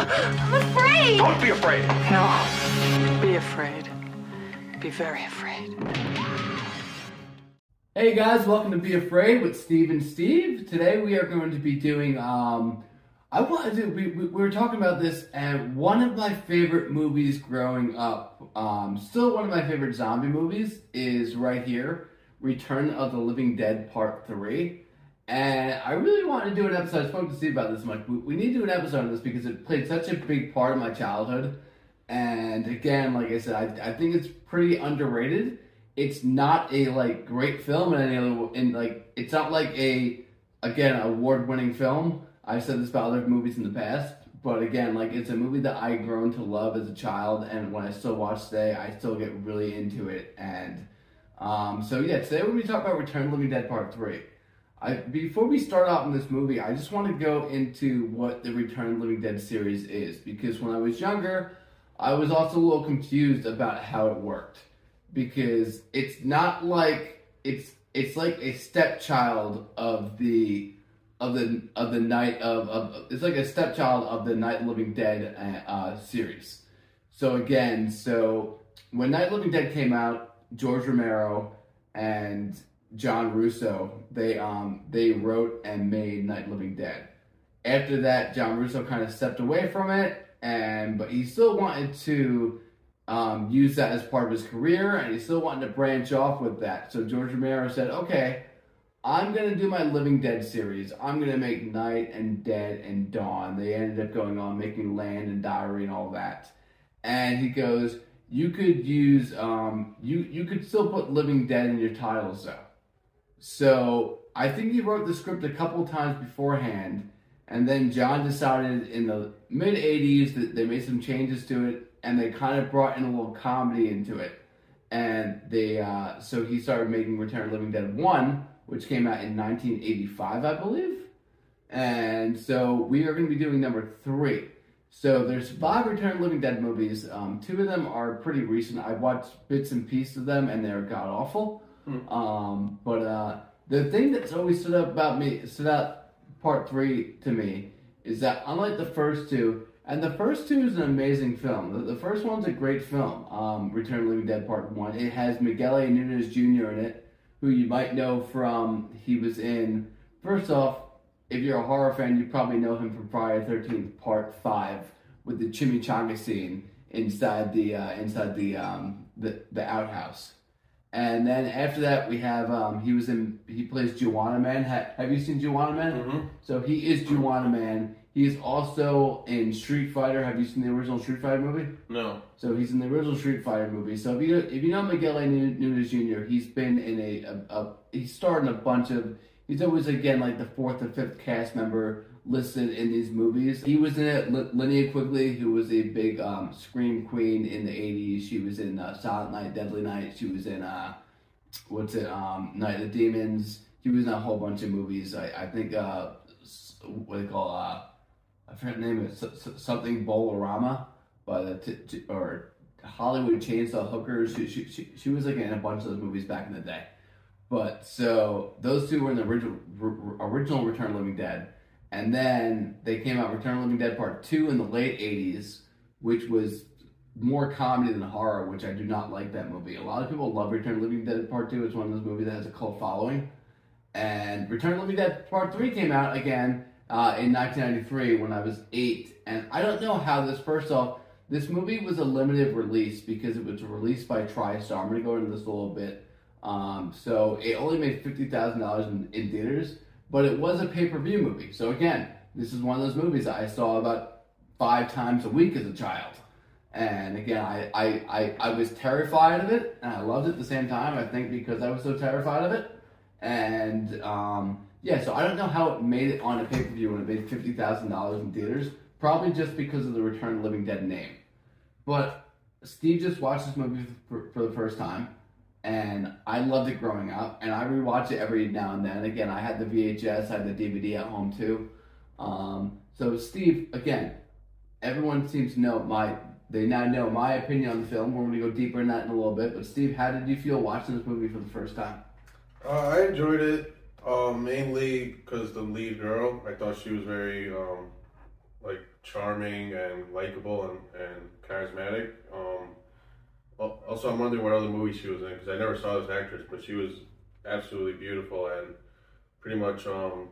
I'm afraid. Don't be afraid. No. Be afraid. Be very afraid. Hey guys, welcome to Be Afraid with Steve and Steve. Today we are going to be doing um I wanted to we, we, we were talking about this and one of my favorite movies growing up, um still one of my favorite zombie movies is right here, Return of the Living Dead Part 3. And I really wanted to do an episode. I spoke to Steve about this. Like, we, need to do an episode of this because it played such a big part of my childhood. And again, like I said, I, I think it's pretty underrated. It's not a like great film in any other, and like it's not like a again award winning film. I've said this about other movies in the past, but again, like it's a movie that I grown to love as a child, and when I still watch today, I still get really into it. And um, so yeah, today we're gonna talking about Return of the Living Dead Part Three. I, before we start out in this movie, I just want to go into what the Return of the Living Dead series is because when I was younger, I was also a little confused about how it worked because it's not like it's it's like a stepchild of the of the of the night of, of it's like a stepchild of the Night Living Dead uh, series. So again, so when Night Living Dead came out, George Romero and John Russo they um they wrote and made Night Living Dead. After that, John Russo kind of stepped away from it, and but he still wanted to um, use that as part of his career, and he still wanted to branch off with that. So George Romero said, "Okay, I'm gonna do my Living Dead series. I'm gonna make Night and Dead and Dawn." They ended up going on making Land and Diary and all that. And he goes, "You could use um, you you could still put Living Dead in your titles though." So I think he wrote the script a couple times beforehand, and then John decided in the mid '80s that they made some changes to it and they kind of brought in a little comedy into it. And they, uh, so he started making Return of Living Dead 1, which came out in 1985, I believe. And so we are going to be doing number three. So there's five Return of the Living Dead movies. Um, two of them are pretty recent. I watched bits and pieces of them, and they're god awful. Um, but uh, the thing that's always stood out about me, stood out part three to me, is that unlike the first two, and the first two is an amazing film. The, the first one's a great film, um, Return of the Living Dead Part 1. It has Miguel A. Nunez Jr. in it, who you might know from, he was in, first off, if you're a horror fan, you probably know him from Friday the 13th Part 5 with the chimichanga scene inside the, uh, inside the, um, the, the outhouse. And then after that, we have um, he was in he plays Juwanna Mann. Ha- have you seen Juwanna Mann? Mm-hmm. So he is Juwanna Mann. He is also in Street Fighter. Have you seen the original Street Fighter movie? No. So he's in the original Street Fighter movie. So if you if you know Miguel A. Jr., he's been in a, a, a he's starred in a bunch of. He's always again like the fourth or fifth cast member listed in these movies. He was in it. L- Linnea Quigley, who was a big um, scream queen in the '80s. She was in uh, Silent Night, Deadly Night. She was in uh, what's it? Um, Night of the Demons. She was in a whole bunch of movies. I, I think uh, what they call uh, I forget the name of it, something Bolorama, by the t- t- or Hollywood Chainsaw Hookers. She, she, she, she was like in a bunch of those movies back in the day. But so those two were in the original original Return of Living Dead, and then they came out Return of Living Dead Part Two in the late '80s, which was more comedy than horror, which I do not like that movie. A lot of people love Return of Living Dead Part Two. It's one of those movies that has a cult following. And Return of Living Dead Part Three came out again uh, in 1993 when I was eight, and I don't know how this. First off, this movie was a limited release because it was released by TriStar. I'm gonna go into this a little bit. Um, so it only made fifty thousand dollars in in theaters, but it was a pay per view movie. So again, this is one of those movies I saw about five times a week as a child. And again, I, I, I, I was terrified of it, and I loved it at the same time. I think because I was so terrified of it. And um, yeah, so I don't know how it made it on a pay per view when it made fifty thousand dollars in theaters. Probably just because of the Return of Living Dead name. But Steve just watched this movie for, for the first time, and I loved it growing up, and I rewatch it every now and then. Again, I had the VHS, I had the DVD at home too. Um, so Steve, again, everyone seems to know my. They now know my opinion on the film. We're going to go deeper in that in a little bit. But Steve, how did you feel watching this movie for the first time? Uh, I enjoyed it uh, mainly because the lead girl, I thought she was very um, like charming and likable and, and charismatic. Um, also, I'm wondering what other movie she was in because I never saw this actress, but she was absolutely beautiful and pretty much um,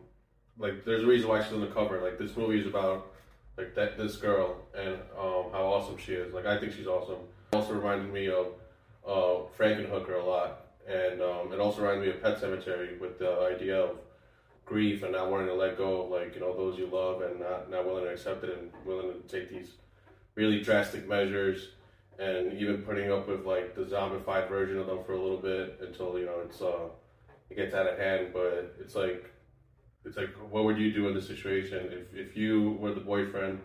like there's a reason why she's on the cover. Like this movie is about like that this girl and um, how awesome she is. Like I think she's awesome. Also reminded me of uh, Frankenhooker a lot, and um, it also reminded me of Pet Sematary with the idea of grief and not wanting to let go of like you know those you love and not not willing to accept it and willing to take these really drastic measures and even putting up with like the zombified version of them for a little bit until you know it's uh it gets out of hand but it's like it's like what would you do in this situation if, if you were the boyfriend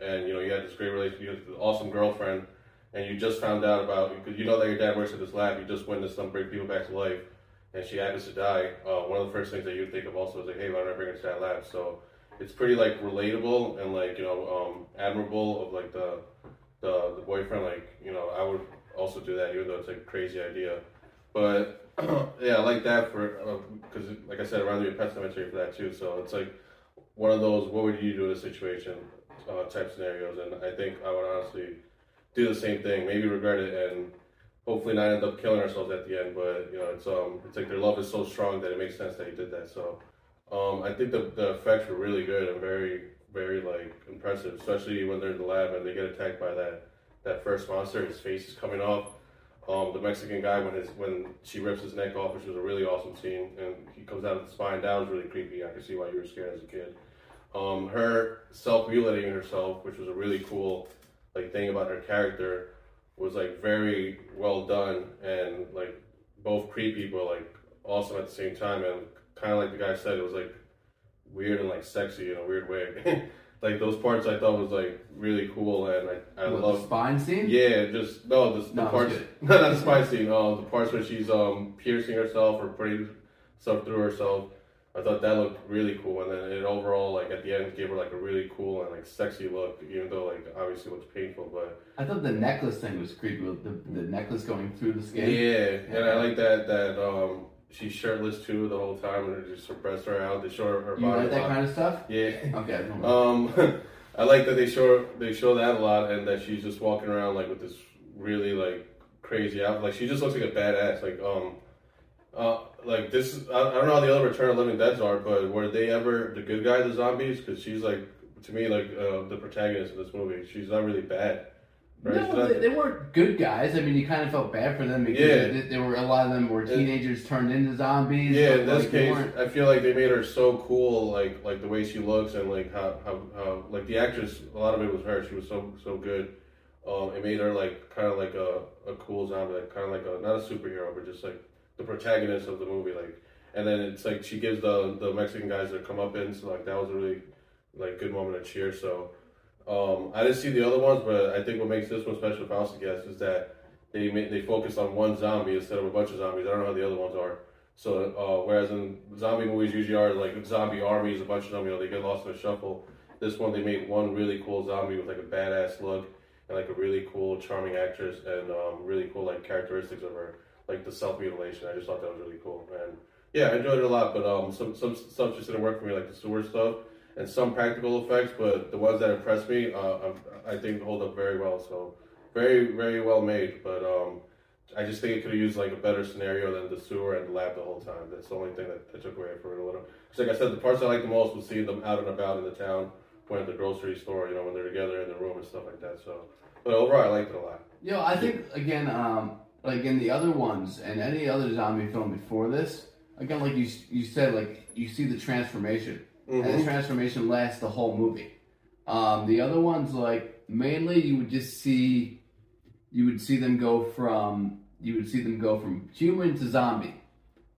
and you know you had this great relationship you had this awesome girlfriend and you just found out about because you know that your dad works at this lab you just witnessed them bring people back to life and she happens to die, uh, one of the first things that you think of also is like, hey, why don't I bring her to that lab? So it's pretty like relatable and like you know um, admirable of like the the the boyfriend. Like you know, I would also do that even though it's a crazy idea. But yeah, I like that for because like I said, around the Pet Sematary for that too. So it's like one of those what would you do in a situation uh, type scenarios, and I think I would honestly do the same thing. Maybe regret it and hopefully not end up killing ourselves at the end. But you know, it's um, it's like their love is so strong that it makes sense that he did that. So, um, I think the the effects were really good and very very like impressive, especially when they're in the lab and they get attacked by that that first monster. His face is coming off. Um, the Mexican guy when his when she rips his neck off, which was a really awesome scene, and he comes out of the spine. That was really creepy. I can see why you were scared as a kid. Um, her self mutilating herself, which was a really cool like thing about her character was like very well done and like both creepy but like awesome at the same time and kind of like the guy said it was like weird and like sexy in a weird way like those parts i thought was like really cool and i, I What, love the spine scene. yeah just no the, the No, parts not the spy scene uh, the parts where she's um piercing herself or putting stuff through herself I thought that looked really cool, and then it overall, like at the end, gave her like a really cool and like sexy look, even though like obviously it looks painful. But I thought the necklace thing was creepy with the, the necklace going through the skin. yeah, and I like that that um she's shirtless too the whole time, and just her breasts are out. They show her, her You body. like a that kind of stuff? Yeah. Okay. I. Um, I like that they show they show that a lot, and that she's just walking around like with this really like crazy outfit. Like she just looks like a badass. Like um, uh, like this. Is, I, I don't know how the other Return of Living Dead's are, but were they ever the good guy, the zombies? Because she's like to me like uh, the protagonist of this movie. She's not really bad. Right? No, they, they weren't good guys. I mean, you kind of felt bad for them because Yeah. they, they were a lot of them were teenagers turned into zombies. Yeah, in this like, case, I feel like they made her so cool, like like the way she looks and like how, how, how like the actress. A lot of it was her. She was so so good. Um, it made her like kind of like a, a cool zombie, like kind of like a not a superhero, but just like the protagonist of the movie. Like, and then it's like she gives the the Mexican guys their comeuppance. So like that was a really like good moment of cheer. So um, I didn't see the other ones, but I think what makes this one special, to guess, is that they they focus on one zombie instead of a bunch of zombies. I don't know how the other ones are. So uh, whereas in zombie movies usually are like zombie armies, a bunch of them, you know, they get lost in a shuffle. This one they made one really cool zombie with like a badass look and like a really cool, charming actress and um, really cool like characteristics of her, like the self mutilation. I just thought that was really cool, and yeah, I enjoyed it a lot. But um, some some stuff just didn't work for me, like the sewer stuff and some practical effects. But the ones that impressed me, uh, I, I think hold up very well. So very very well made, but um. I just think it could have used like a better scenario than the sewer and the lab the whole time. That's the only thing that, that took away from it a little. Because like I said, the parts I liked the most was seeing them out and about in the town, when at the grocery store, you know, when they're together in the room and stuff like that. So, but overall, I liked it a lot. You know, I think again, um, like in the other ones and any other zombie film before this, again, like you you said, like you see the transformation, and the transformation lasts the whole movie. Um, the other ones, like mainly, you would just see, you would see them go from you would see them go from human to zombie,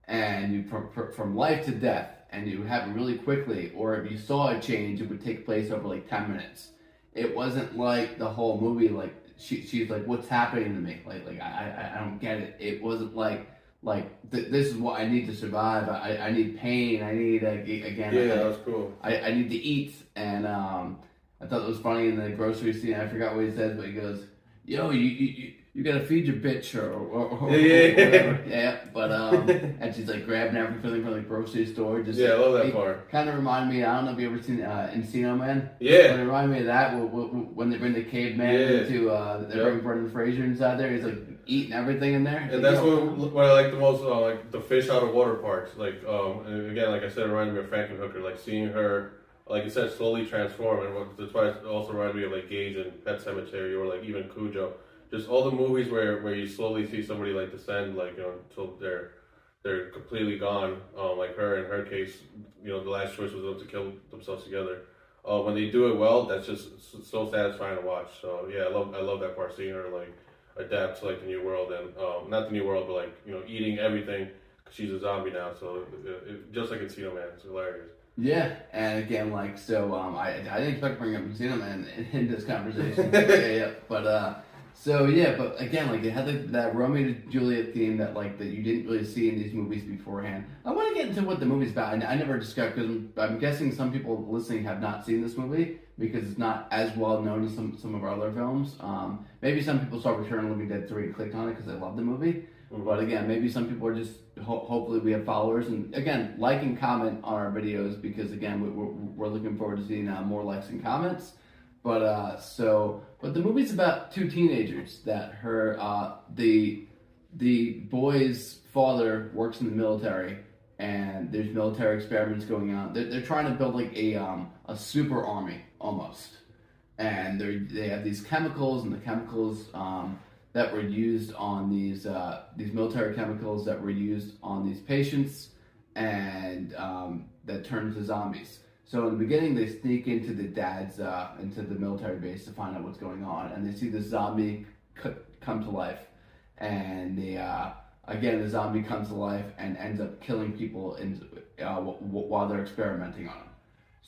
and you from, from- life to death, and you would happen really quickly. Or if you saw a change, it would take place over like ten minutes. It wasn't like the whole movie. Like she, she's like, "What's happening to me?" Like, like I, I, I don't get it. It wasn't like, like th- this is what I need to survive. I, I need pain. I need like, again. Yeah, I, that was cool. I, I need to eat. And um, I thought it was funny in the grocery scene. I forgot what he says, but he goes, yo, you you, you- gotta feed your bitch or, or, or, Yeah, yeah, or yeah. whatever. Yeah, but um, and she's like grabbing everything from the grocery store. Just Yeah, I love that it part. Kind of reminded me. I don't know if you ever seen uh, Encino Man. Yeah. But it reminded me of that wh- wh- wh- when they bring the caveman Yeah. into uh, they Yep. bring Brendan Fraser inside there. He's like eating everything in there. And that's what, what I like the most, uh, like the fish out of water parts. Like, um, again, like I said, it reminded me of Frankenhooker. Like seeing her, like you said, slowly transform, and that's why it also reminded me of like Gage and Pet Sematary, or like even Cujo. Just all the movies where, where you slowly see somebody like descend, like you know, until they're they're completely gone. Um, like her in her case, you know, the last choice was them to kill themselves together. Uh, when they do it well, that's just so satisfying to watch. So yeah, I love I love that part, seeing her like adapt to like the new world and um, not the new world, but like you know eating everything. she's a zombie now. So it, it, just like Encino Man, it's hilarious. Yeah, and again, like so, um, I I didn't expect to bring up Encino Man in, in this conversation. yeah, yeah, but uh, so yeah, but again, like it had like, that Romeo to Juliet theme that like that you didn't really see in these movies beforehand. I want to get into what the movie's about. and I never discussed because I'm, I'm guessing some people listening have not seen this movie because it's not as well known as some some of our other films. Um, maybe some people saw Return of the Living Dead three and clicked on it because they love the movie. But again, maybe some people are just ho- hopefully we have followers and again like and comment on our videos because again we, we're, we're looking forward to seeing uh, more likes and comments. But uh, so but the movie's about two teenagers that her uh, the the boy's father works in the military and there's military experiments going on. They're, they're trying to build like a um, a super army almost, and they they have these chemicals and the chemicals um, that were used on these uh, these military chemicals that were used on these patients and um, that turned to zombies. So in the beginning, they sneak into the dad's uh, into the military base to find out what's going on, and they see the zombie c- come to life, and uh, again the zombie comes to life and ends up killing people in, uh, w- w- while they're experimenting on him.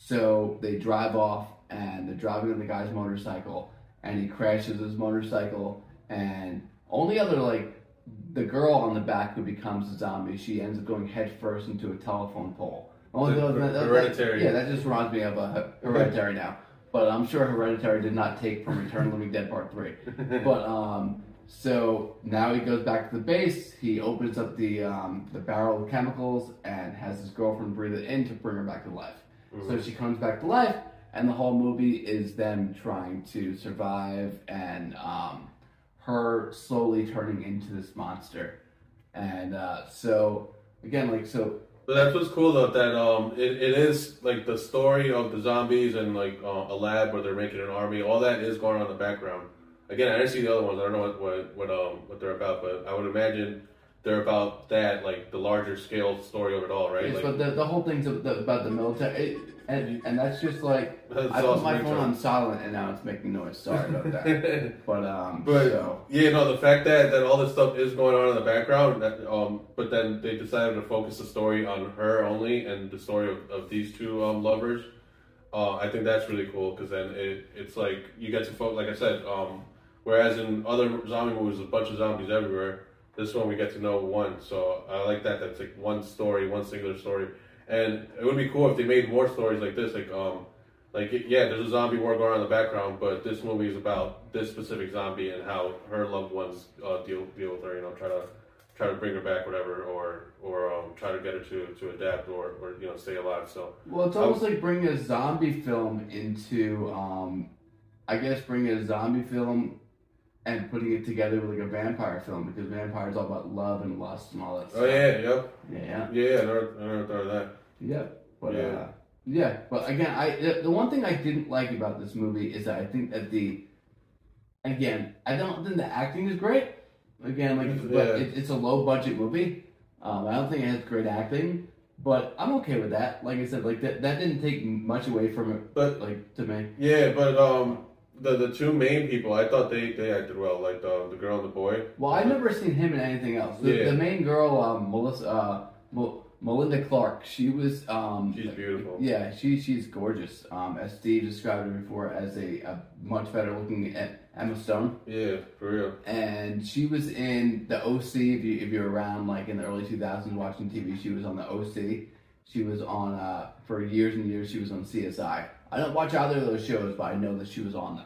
So they drive off, and they're driving on the guy's motorcycle, and he crashes his motorcycle, and only other like the girl on the back who becomes a zombie, she ends up going head first into a telephone pole. Only that- that- Hereditary? yeah, that just reminds me of a Hereditary now. But I'm sure Hereditary did not take from Return of the Living Dead Part Three. But um, so now he goes back to the base. He opens up the um, the barrel of chemicals and has his girlfriend breathe it in to bring her back to life. So she comes back to life, and the whole movie is them trying to survive and um, her slowly turning into this monster. And uh, so again, like so, But that's what's cool though that um it, it is like the story of the zombies and like uh, a lab where they're making an army. All that is going on in the background. Again, I didn't see the other ones. I don't know what what what um what they're about, but I would imagine they're about that like the larger scale story of it all, right? yes, Like, but the, the whole thing's about the, military, it, and and that's just like That's I put my phone on silent and now it's making noise. Sorry about that. But um, But so yeah, no, the fact that, that all this stuff is going on in the background, that um, but then they decided to focus the story on her only and the story of, of these two um lovers. Uh, I think that's really cool because then it it's like you get to focus. Like I said, um, whereas in other zombie movies, a bunch of zombies everywhere. This one we get to know one, so I like that. That's like one story, one singular story, and it would be cool if they made more stories like this. Like um, like yeah, there's a zombie war going on in the background, but this movie is about this specific zombie and how her loved ones uh, deal deal with her. You know, try to try to bring her back, whatever, or or um, try to get her to to adapt or or you know stay alive. So Well, it's almost like bringing a zombie film into, um, I guess, bringing a zombie film and putting it together with like a vampire film because vampires all about love and lust and all that stuff. oh yeah, yep, yeah, yeah, yeah, yeah. I never, I never thought of that. yeah. But Yeah. uh, yeah, but again, I the, the one thing I didn't like about this movie is that I think that the, again, I don't think the acting is great. Again, like, it's, Yeah. it, it's a low budget movie. Um, I don't think it has great acting, but I'm okay with that. Like I said, like that that didn't take much away from it. But like to me. yeah, but um, the the two main people, I thought they they acted well, like the the girl and the boy. Well, I've never seen him in anything else. The, Yeah. the main girl, um, Melissa, uh, Mel- Melinda Clarke, she was, um, She's beautiful. yeah, she she's gorgeous. Um, as Steve described her before, as a, a much better looking Emma Stone, Yeah, for real. and she was in the OC. If you if you're around like in the early 2000s watching TV, she was on the OC. She was on uh, for years and years. She was on CSI. I don't watch either of those shows, but I know that she was on them.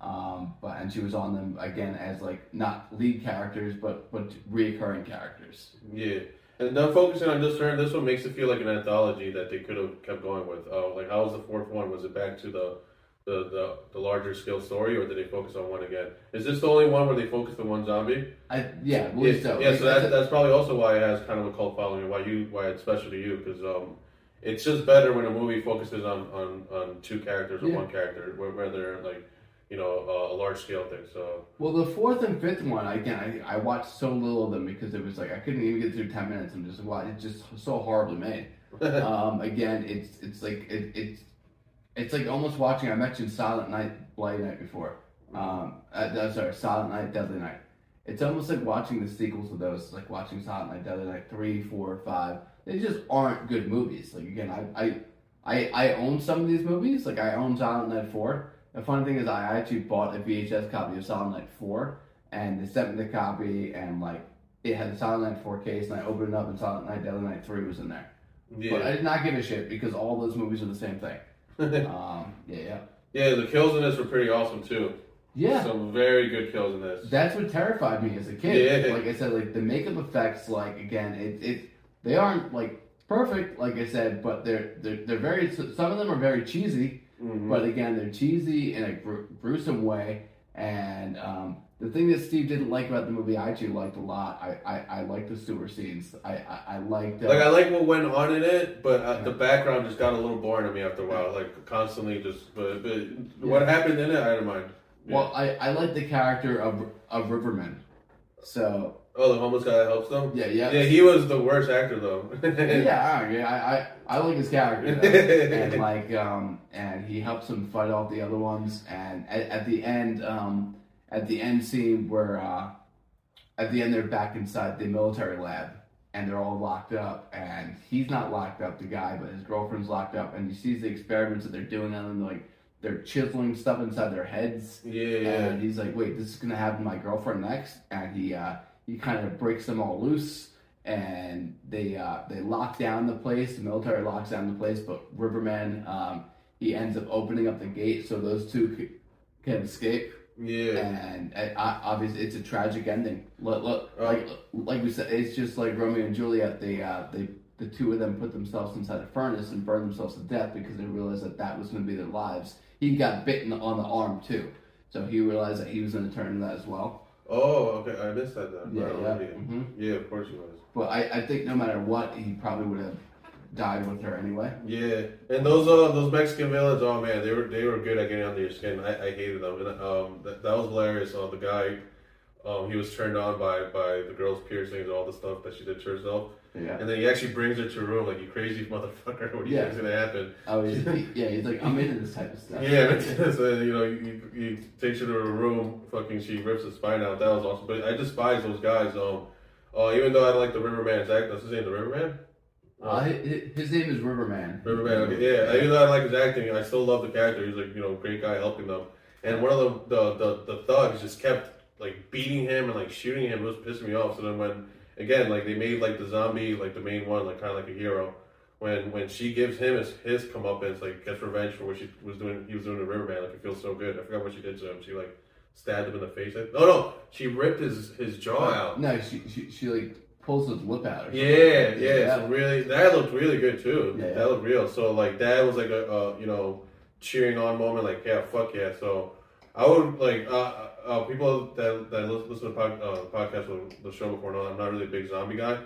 Um, but and she was on them again as like not lead characters, but but reoccurring characters. Yeah. And not focusing on just her, this one makes it feel like an anthology that they could have kept going with. Uh, like, how was the fourth one? Was it back to the, the, the, the larger scale story, or did they focus on one again? Is this the only one where they focused on one zombie? I yeah, yeah, so yeah, like, so that, that's probably also why it has kind of a cult following, and why you why it's special to you, because um, it's just better when a movie focuses on on, on two characters or Yeah. one character, they're like, you know, uh, a large scale thing. So Well, the fourth and fifth one, again, I, I watched so little of them because it was like I couldn't even get through ten minutes. I'm just wow, it's just so horribly made. um, again, it's it's like it, it's it's like almost watching. I mentioned Silent Night, Bloody Night before. Um, uh, no, sorry, Silent Night, Deadly Night. It's almost like watching the sequels of those, like watching Silent Night, Deadly Night three, four, five. They just aren't good movies. Like again, I I I, I own some of these movies. Like I own Silent Night four. The funny thing is, I actually bought a VHS copy of Silent Night four, and they sent me the copy, and like it had the Silent Night four case, and I opened it up, and Silent Night, Deadly Night three was in there. But I did not give a shit because all those movies are the same thing. Um, yeah, yeah, yeah, the kills in this were pretty awesome too. yeah. Some very good kills in this. That's what terrified me as a kid. Yeah. Like I said, like the makeup effects, like again, it it they aren't like perfect, like I said, but they're they're they're very. Some of them are very cheesy, Mhm. but again, they're cheesy in a gru- gruesome way. And um, the thing that Steve didn't like about the movie, I actually liked a lot. I I, I liked the sewer scenes. I I, I liked. Uh, Like I like what went on in it, but uh, the background just got a little boring to me after a while. Like constantly just, but, but what happened in it, I don't mind. Yeah. well, I I like the character of of Riverman. So oh, the homeless guy that helps them. yeah, yeah. Yeah, he was the worst actor though. yeah, right, yeah, I, I, I like his character, though. and like, um, and he helps him fight off the other ones. And at, at the end, um, at the end scene where, uh, at the end they're back inside the military lab, and they're all locked up, and he's not locked up, the guy, but his girlfriend's locked up, and he sees the experiments that they're doing on them, like they're chiseling stuff inside their heads, yeah, yeah. and he's like, "Wait, this is gonna happen to my girlfriend next," and he uh, he kind of breaks them all loose, and they uh, they lock down the place. The military locks down the place, but Riverman um, he ends up opening up the gate so those two c- can escape. yeah. And, and uh, obviously, it's a tragic ending. Look, look, Oh. like like we said, it's just like Romeo and Juliet. They uh, they the two of them put themselves inside a furnace and burned themselves to death because they realized that that was going to be their lives. He got bitten on the arm too, so he realized that he was going to turn to that as well. Oh, okay, I missed that then. Yeah, yeah. yeah. hmm Yeah, of course he was. But I, I think no matter what, he probably would have died with her anyway. Yeah, and those uh those Mexican villains, oh man, they were they were good at getting under your skin. I, I hated them, and um that, that was hilarious. Uh, the guy, um, he was turned on by by the girl's piercings, and all the stuff that she did to herself, Yeah. and then he actually brings her to a room like you crazy motherfucker. What do you Yeah. think's gonna happen? Oh, he's, yeah. He's like, I'm into this type of stuff. Yeah, so you know, you, you takes her to a room, fucking, she rips his spine out. That was awesome. But I despise those guys. Um, uh, even though I like the Riverman's act, that's his name, the Riverman. Uh, his, his name is Riverman. Riverman. Okay, yeah. Even though I like his acting, I still love the character. He's like, you know, great guy helping them. And one of the the, the, the thugs just kept like beating him and like shooting him. It was pissing me off. So then when again, like they made like the zombie, like the main one, like kind of like a hero. When when she gives him his his comeuppance, like gets revenge for what she was doing, he was doing to Riverman. Like it feels so good. I forgot what she did to him. She like stabbed him in the face. Like, no, no, she ripped his his jaw out. No, she, she she like pulls his lip out. Or something. Yeah, yeah, So really, that looked really good too. Yeah, yeah. That looked real. So like that was like a, a you know cheering on moment. Like yeah, fuck yeah. So I would like uh, uh, people that that listen, listen to pod, uh, podcast or the show before know I'm not really a big zombie guy,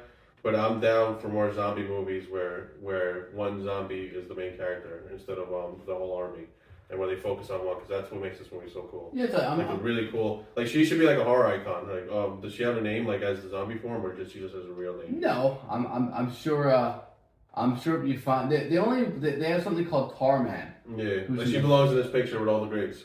but I'm down for more zombie movies where where one zombie is the main character instead of um the whole army. And where they focus on one, because that's what makes this movie so cool. Yeah, it's like, I'm, Like a really cool, like she should be like a horror icon. Like, um, does she have a name like as the zombie form, or just she just has a real name? No, I'm I'm I'm sure. Uh, I'm sure you find they, they only they, they have something called Tarman. Yeah, like she belongs in this picture with all the greats.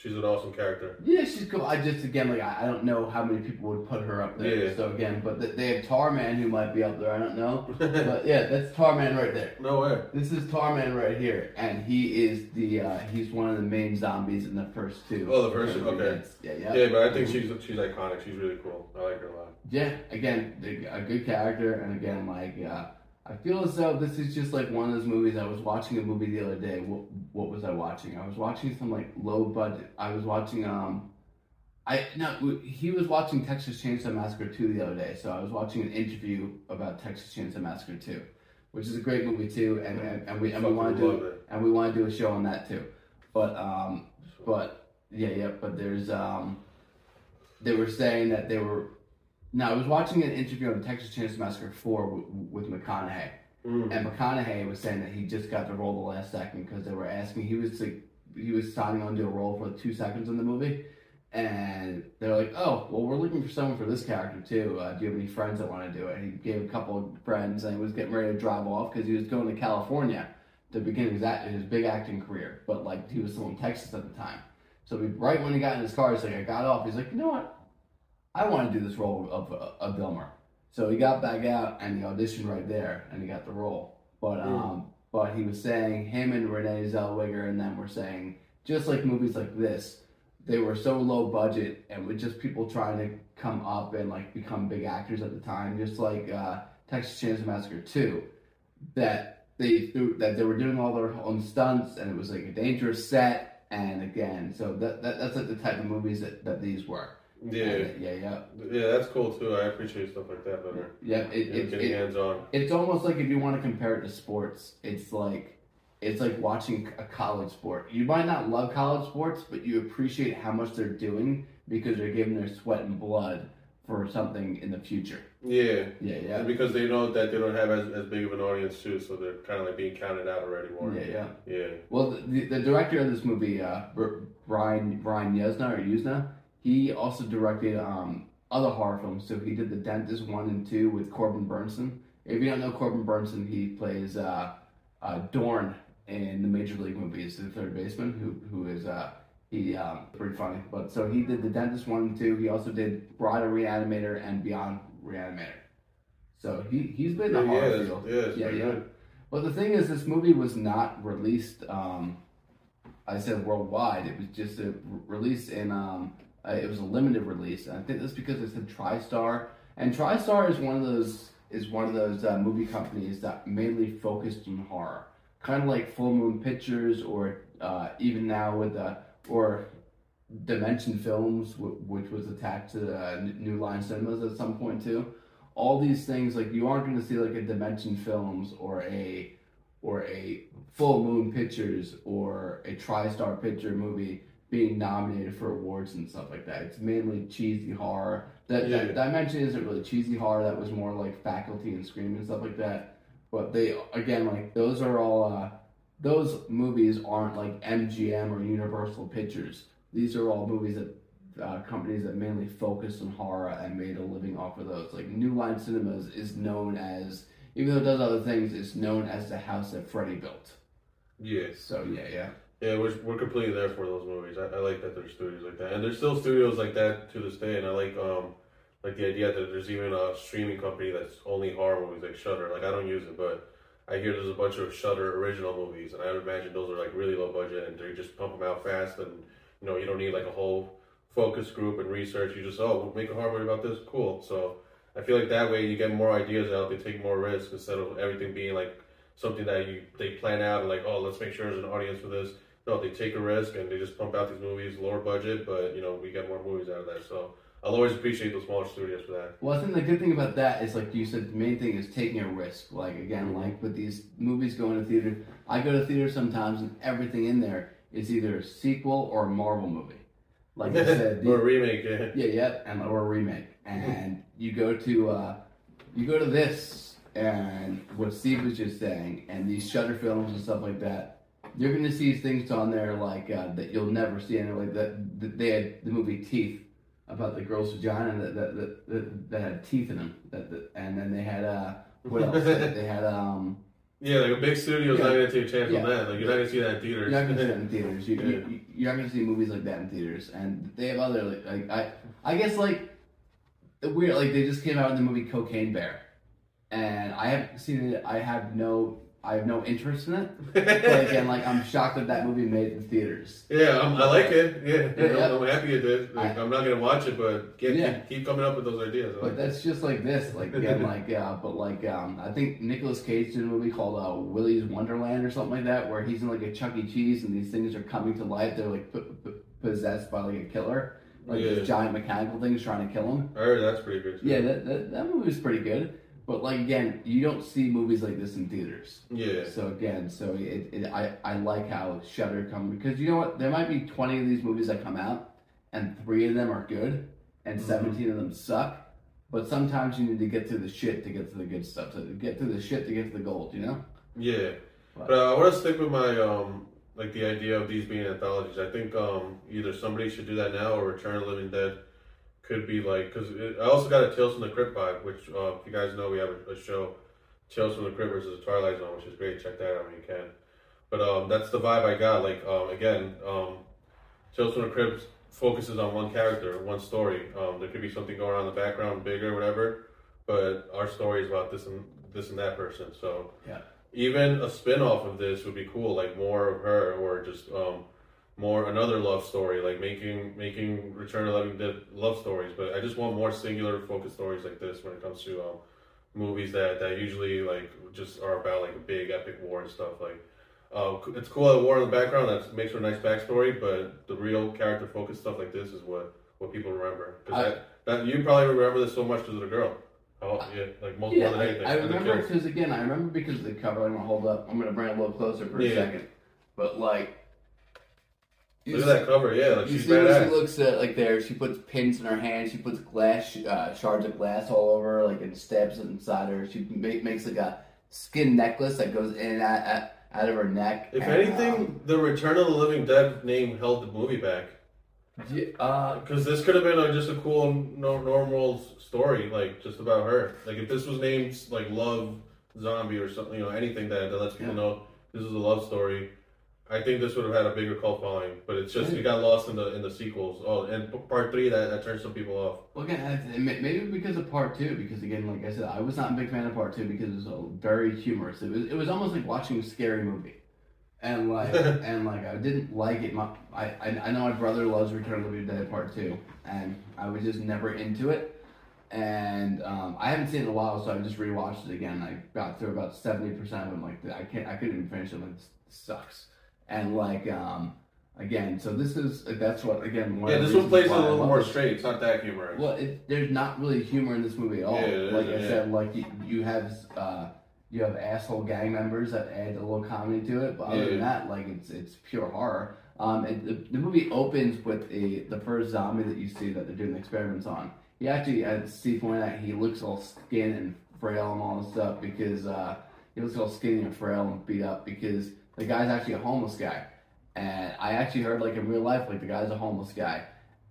She's an awesome character. Yeah, she's cool. I just again like I, I don't know how many people would put her up there. Yeah. So again, but th- they have Tarman who might be up there. I don't know. but yeah, that's Tarman right there. no way. This is Tarman right here, and he is the uh, he's one of the main zombies in the first two. Oh, the first two, okay. Yeah, yeah. Yeah, but I think she's she's iconic. She's really cool. I like her a lot. Yeah, again, a good character, and again, like uh, I feel as though this is just like one of those movies. I was watching a movie the other day. What, what was I watching? I was watching some like low budget. I was watching um, I no, he was watching Texas Chainsaw Massacre two the other day. So I was watching an interview about Texas Chainsaw Massacre two, which is a great movie too, and and, and we and we want to do it. and we want to do a show on that too. But um, but yeah, yeah. But there's um, they were saying that they were. Now I was watching an interview on the Texas Chainsaw Massacre four with, with McConaughey, Mm. and McConaughey was saying that he just got the role the last second because they were asking. He was like, he was signing on to a role for two seconds in the movie, and they're like, "Oh, well, we're looking for someone for this character too. Uh, do you have any friends that want to do it?" And he gave a couple of friends, and he was getting ready to drive off because he was going to California to begin his act- his big acting career. But like, he was still in Texas at the time. So he, right when he got in his car, he's like, "I got off." He's like, "You know what? I want to do this role of of Vilmer." So he got back out and he auditioned right there, and he got the role. But um, but he was saying him and Renee Zellweger and them were saying just like movies like this, they were so low budget and with just people trying to come up and like become big actors at the time, just like uh, Texas Chainsaw Massacre two, that they that they were doing all their own stunts and it was like a dangerous set. And again, so that, that that's like the type of movies that, that these were. Yeah, yeah, yeah, yeah, that's cool too. I appreciate stuff like that better. yeah. It, it, getting it, hands on. it's almost like if you want to compare it to sports, it's like it's like watching a college sport. You might not love college sports, but you appreciate how much they're doing because they're giving their sweat and blood for something in the future. Yeah, Yeah, yeah, and because they know that they don't have as, as big of an audience too, so they're kind of like being counted out already more. yeah, yeah. yeah. Well, the, the director of this movie, uh, Br- Brian Brian Yuzna or Yuzna, he also directed um, other horror films. So he did The Dentist one and two with Corbin Bernsen. If you don't know Corbin Bernsen, he plays uh, uh, Dorn in the Major League movies, the third baseman, who who is uh, he um, pretty funny. But so he did The Dentist one and two. He also did Bride of Reanimator and Beyond Reanimator. So he he's been in the Yeah, horror field. yeah, yeah, yeah. good. But the thing is, this movie was not released. Um, I said worldwide. It was just a release in. Um, uh, it was a limited release. And I think that's because it said TriStar, and TriStar is one of those is one of those uh, movie companies that mainly focused on horror, kind of like Full Moon Pictures, or uh, even now with the or Dimension Films, wh- which was attached to uh, New Line Cinemas at some point too. All these things, like you aren't going to see like a Dimension Films or a or a Full Moon Pictures or a TriStar Picture movie being nominated for awards and stuff like that. It's mainly cheesy horror. That, Yeah. that Dimension isn't really cheesy horror. That was more like Faculty and Scream and stuff like that. But they again like those are all uh, those movies aren't like MGM or Universal Pictures. These are all movies that uh, companies that mainly focused on horror and made a living off of those. Like New Line Cinemas is known as, even though it does other things, it's known as the house that Freddy built. Yeah, So yeah, yeah, yeah, we're, we're completely there for those movies. I, I like that there's studios like that, and there's still studios like that to this day. And I like um like the idea that there's even a streaming company that's only horror movies, like Shudder. Like I don't use it, but I hear there's a bunch of Shudder original movies, and I would imagine those are like really low budget, and they just pump them out fast, and you know you don't need like a whole focus group and research. You just oh we'll make a horror movie about this, cool. So I feel like that way you get more ideas out. They take more risks instead of everything being like something that you they plan out and like oh let's make sure there's an audience for this. No, they take a risk and they just pump out these movies, lower budget, but you know we get more movies out of that. So I'll always appreciate those smaller studios for that. Well, I think the good thing about that is, like you said, the main thing is taking a risk. Like again, like with these movies going to theater, I go to theater sometimes, and everything in there is either a sequel or a Marvel movie. Like I said, or a remake. Yeah. yeah, yeah, and or a remake. And you go to uh, you go to this, and what Steve was just saying, and these Shudder films and stuff like that. You're gonna see things on there like uh, that you'll never see, and like that, that they had the movie Teeth about the girl's vagina that that, that, that, that had teeth in them. That, that and then they had uh what else? they had um Yeah, like a big studio's Yeah. not gonna take a chance Yeah. on that. Like you're not gonna see that in theaters. you're not gonna see that in theaters. You, Yeah. you, you, you're not gonna see movies like that in theaters, and they have other like, like I I guess like the weird like they just came out with the movie Cocaine Bear, and I haven't seen it. I have no. I have no interest in it. But again, like I'm shocked that that movie made to theaters. Yeah, I'm, I like it. Yeah, Yeah, yeah. I'm, happy it did. Like, I- I'm not gonna watch it, but keep, Yeah. keep, coming up with those ideas. I But that's just like this, like again, like uh, but like um, I think Nicolas Cage did a movie called uh, Willy's Wonderland or something like that, where he's in like a Chuck E. Cheese and these things are coming to life. They're like p- p- possessed by like a killer, like Yeah. these giant mechanical things trying to kill him. Oh, that's pretty good. Too. Yeah, that, that that movie was pretty good. But like again, you don't see movies like this in theaters. Yeah. So again, so it, it I, I like how Shudder come because you know what? There might be twenty of these movies that come out, and three of them are good, and Mhm. seventeen of them suck. But sometimes you need to get through the shit to get to the good stuff. To get through the shit to get to the gold. You know? Yeah, But- but uh, I want to stick with my um like the idea of these being anthologies. I think um either somebody should do that now or Return of the Living Dead could be like because I also got a Tales from the Crypt vibe, which uh, if you guys know we have a, a show Tales from the Crypt versus the Twilight Zone, which is great. Check that out when you can. But um that's the vibe I got. Like um again um Tales from the Crypt focuses on one character, one story. Um, there could be something going on in the background, bigger, whatever. But our story is about this and this and that person. So Yeah. even a spin-off of this would be cool like more of her or just um more another love story like making making return of the living dead love stories but i just want more singular focused stories like this when it comes to um movies that that usually like just are about like a big epic war and stuff like uh, it's cool that war in the background that makes for a nice backstory but the real character focused stuff like this is what what people remember because I- that, that you probably remember this so much because of the girl oh yeah like most Yeah, more than anything I, I remember because again, I remember because of the cover. I'm gonna hold up. I'm gonna bring it a little closer for a Yeah. second. But like, you look at that cover yeah like You she's see badass she looks at like there, she puts pins in her hand. She puts glass uh, shards of glass all over, her, like and stabs it inside her. She ma- makes like a skin necklace that goes in and out, out, out of her neck. If and, anything, um, the Return of the Living Dead name held the movie back. yeah, uh, Because this could have been like, just a cool, no, normal story, like just about her. Like if this was named like Love Zombie or something, you know, anything that, that lets people Yeah. know this is a love story. I think this would have had a bigger cult following, but it's just it got lost in the in the sequels. Oh, and part three that, that turned some people off. well, again, maybe because of part two. Because again, like I said, I was not a big fan of part two because it was very humorous. It was it was almost like watching a scary movie. And like and like I didn't like it. My I I I know my brother loves Return of the Living Dead Part Two, and I was just never into it. And um, I haven't seen it in a while, so I just rewatched it again. I got through about seventy percent of it. I'm like I can't, I couldn't even finish it. Like this sucks. And like um, again, so this is that's what again. One yeah, this one plays a little more straight. It's not that humorous. Well, it, there's not really humor in this movie at all. Yeah, like I isn't, said, like you, you have uh, you have asshole gang members that add a little comedy to it, but other than that, like it's it's pure horror. Um, and the, the movie opens with the the first zombie that you see that they're doing experiments on. He actually, as Steve pointed out, he looks all skin and frail and all this stuff because uh, he looks all skinny and frail and beat up because the guy's actually a homeless guy. And I actually heard like in real life, like the guy's a homeless guy,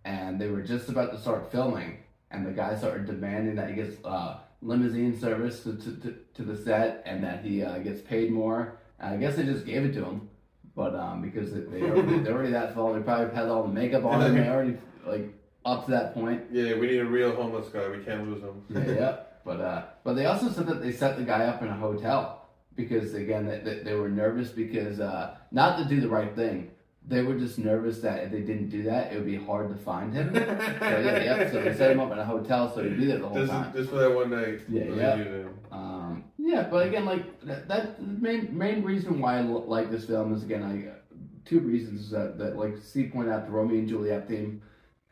and they were just about to start filming, and the guy started demanding that he gets uh, limousine service to, to, to, to the set, and that he uh, gets paid more. And I guess they just gave it to him, but um, because they, they already, they're already that far, they probably had all the makeup on him. They already like up to that point. yeah, we need a real homeless guy. We can't lose him. Yeah, yeah. But uh, but they also said that they set the guy up in a hotel because again they, they, they were nervous because uh, not to do the right thing. They were just nervous that if they didn't do that, it would be hard to find him. so yeah, yeah. So they set him up in a hotel so he'd be there the whole This time. is just for that one night. Yeah, yeah. Um, yeah, but again, like that, that main main reason why I like this film is again, I two reasons that that like Steve pointed out the Romeo and Juliet theme,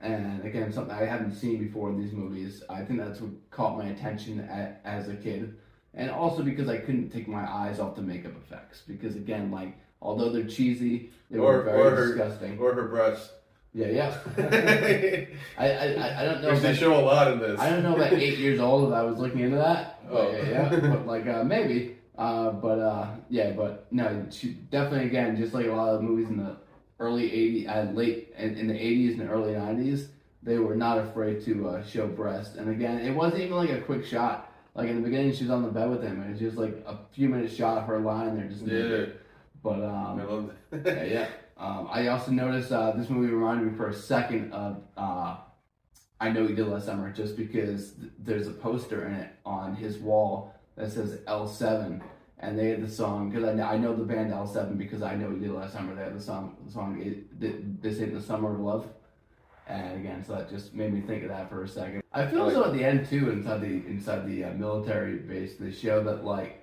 and again something I haven't seen before in these movies. I think that's what caught my attention at, as a kid, and also because I couldn't take my eyes off the makeup effects because again, like although they're cheesy, they Or- were very or her- disgusting. Or her breasts. yeah, yeah. I, I I- don't know. if they show a lot in this. I don't know about eight years old if I was looking into that. But Oh. yeah, yeah, but like uh, maybe. Uh, but uh, yeah, but no, she definitely again, just like a lot of movies in the early '80s, uh, late in, in the '80s and early '90s, they were not afraid to uh, show breasts. And again, it wasn't even like a quick shot. Like in the beginning, she was on the bed with him, and it's just like a few minutes shot of her lying there, just Yeah. But I um, love that. yeah, yeah. Um, I also noticed uh, this movie reminded me for a second of uh, I Know You Did Last Summer, just because th- there's a poster in it on his wall that says L7, and they had the song because I, know- I know the band L7 because I know we did last summer. They had the song, the song it, th- this ain't the summer of love. And again, so that just made me think of that for a second. I feel as though at the end too, inside the inside the uh, military base, they show that like,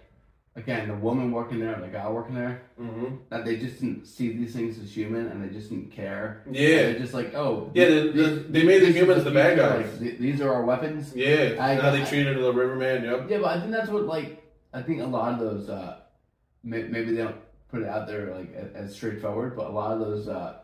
again, the woman working there and the guy working there, Mm-hmm. that they just didn't see these things as human and they just didn't care. Yeah. They're just like, oh, Yeah, the- the- they made the humans the bad future, guys. these are our weapons. Yeah. I- how they treated the Riverman. Yep. Yeah, but I think that's what like I think a lot of those uh, may, maybe they don't put it out there like as, as straightforward, but a lot of those uh,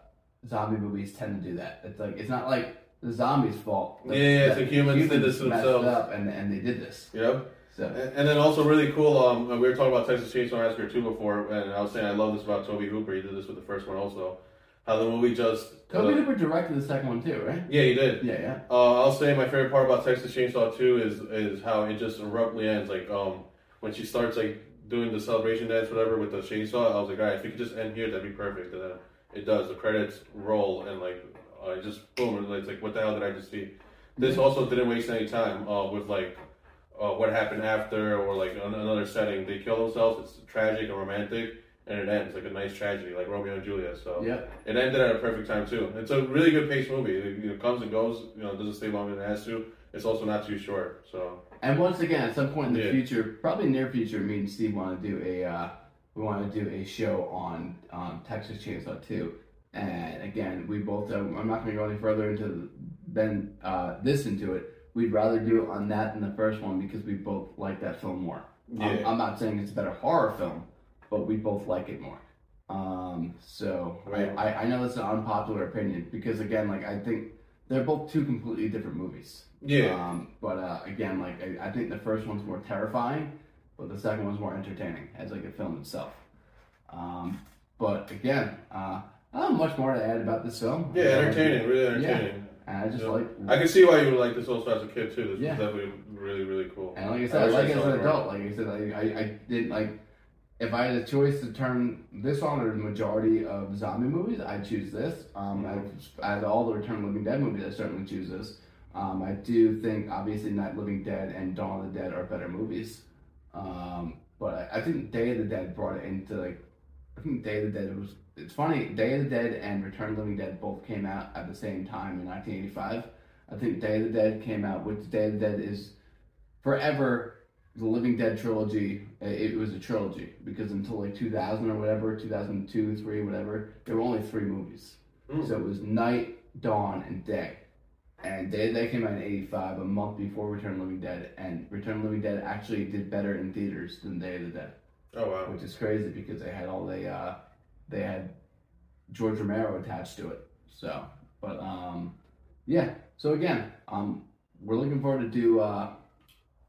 zombie movies tend to do that. It's like it's not like the zombies' fault. Like, Yeah, yeah, it's the like humans did this themselves. up and and they did this. Yep. So And, and then also really cool. Um, we were talking about Texas Chainsaw Massacre 2 before, and I was saying I love this about Tobe Hooper. He did this with the first one also. How the movie just. Tobe uh, Hooper directed the second one too, right? yeah, he did. Yeah, yeah. Uh, I'll say my favorite part about Texas Chainsaw 2 is is how it just abruptly ends. Like um, when she starts like doing the celebration dance, whatever, with the chainsaw. I was like, all right, if you could just end here, that'd be perfect. And then it does. The credits roll, and like uh, just boom, and it's like, what the hell did I just see? This also didn't waste any time uh, with like uh, what happened after or like an- another setting. They kill themselves. It's tragic and romantic, and it ends like a nice tragedy, like Romeo and Juliet. So yeah, it ended at a perfect time too. It's a really good paced movie. It you know, comes and goes. You know, it doesn't stay longer than it has to. It's also not too short. So And once again, at some point in the Yeah. future, probably near future, me and Steve want to do a uh, we want to do a show on um, Texas Chainsaw 2. And again, we both. Uh, I'm not going to go any further into than uh, this into it. We'd rather do it on that than the first one because we both like that film more. Um, Yeah. I'm not saying it's a better horror film, but we both like it more. Um, so I, Right. I, I know that's an unpopular opinion because again, like I think they're both two completely different movies. yeah, Um, but uh, again, like I, I think the first one's more terrifying, but the second one's more entertaining as like a film itself. Um, but again, uh, I don't have much more to add about this film. yeah, entertaining, really entertaining. And I just Yeah. like, I can see why you would like this also as a kid too. This Yeah. was definitely really, really cool. and like I said, I like as an adult. Like I said, I, I, I didn't like. If I had a choice to turn this on or the majority of zombie movies, I'd choose this. Um, Mm-hmm. out of all the Return of the Living Dead movies, I certainly choose this. Um, I do think obviously Night Living Dead and Dawn of the Dead are better movies. Um, but I, I think Day of the Dead brought it into like I think Day of the Dead was it's funny, Day of the Dead and Return of the Living Dead both came out at the same time in nineteen eighty five. I think Day of the Dead came out which Day of the Dead is forever the Living Dead trilogy, it was a trilogy because until like 2000 or whatever, 2002, 3, whatever, there were only three movies. Mm. So it was Night, Dawn, and Day. And Day of the Dead came out in 85, a month before Return of the Living Dead. And Return of the Living Dead actually did better in theaters than Day of the Dead, Oh wow. which is crazy because they had all the, uh, they had George Romero attached to it. So, but um, yeah. So again, um, we're looking forward to do uh,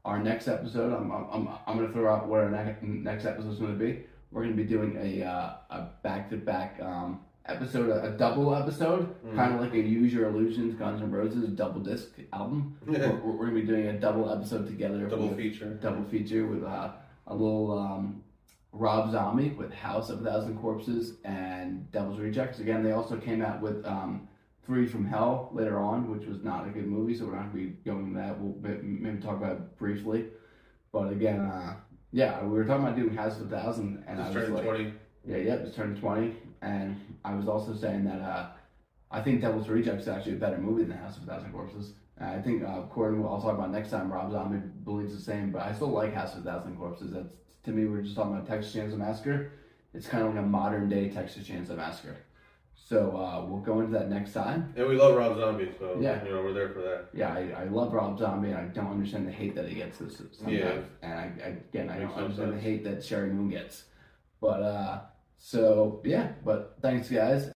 our next episode. I'm I'm I'm, gonna throw out what our next next episode is gonna be. We're gonna be doing a uh, a back to back um episode, a, a double episode, Mm. kind of like a Use Your Illusions Guns N' Roses double disc album. Yeah. We're, we're gonna be doing a double episode together. Double with- feature. double feature with uh, a little um, Rob Zombie with House of a Thousand Corpses and Devil's Rejects. Again, they also came out with um, Three from Hell later on, which was not a good movie, so we're not going to be going into that. We'll maybe talk about it briefly. But again, uh, yeah, we were talking about doing House of a Thousand, and I Just was turned like, twenty. yeah, yep, it's turned 20. And I was also saying that uh, I think Devil's Rejects is actually a better movie than House of a Thousand Corpses. And I think, uh, according to what I'll talk about next time, Rob Zombie believes the same, but I still like House of a Thousand Corpses. That's, to me, we're just talking about Texas Chainsaw Massacre. It's kind of like a modern day Texas Chainsaw Massacre. So uh, we'll go into that next time. And we love Rob Zombie, so Yeah. you know we're there for that. Yeah, I, I love Rob Zombie, and I don't understand the hate that he gets this sometimes. Yeah. And I, I again, I don't understand the hate that Sheri Moon gets. But uh, so yeah, but thanks guys.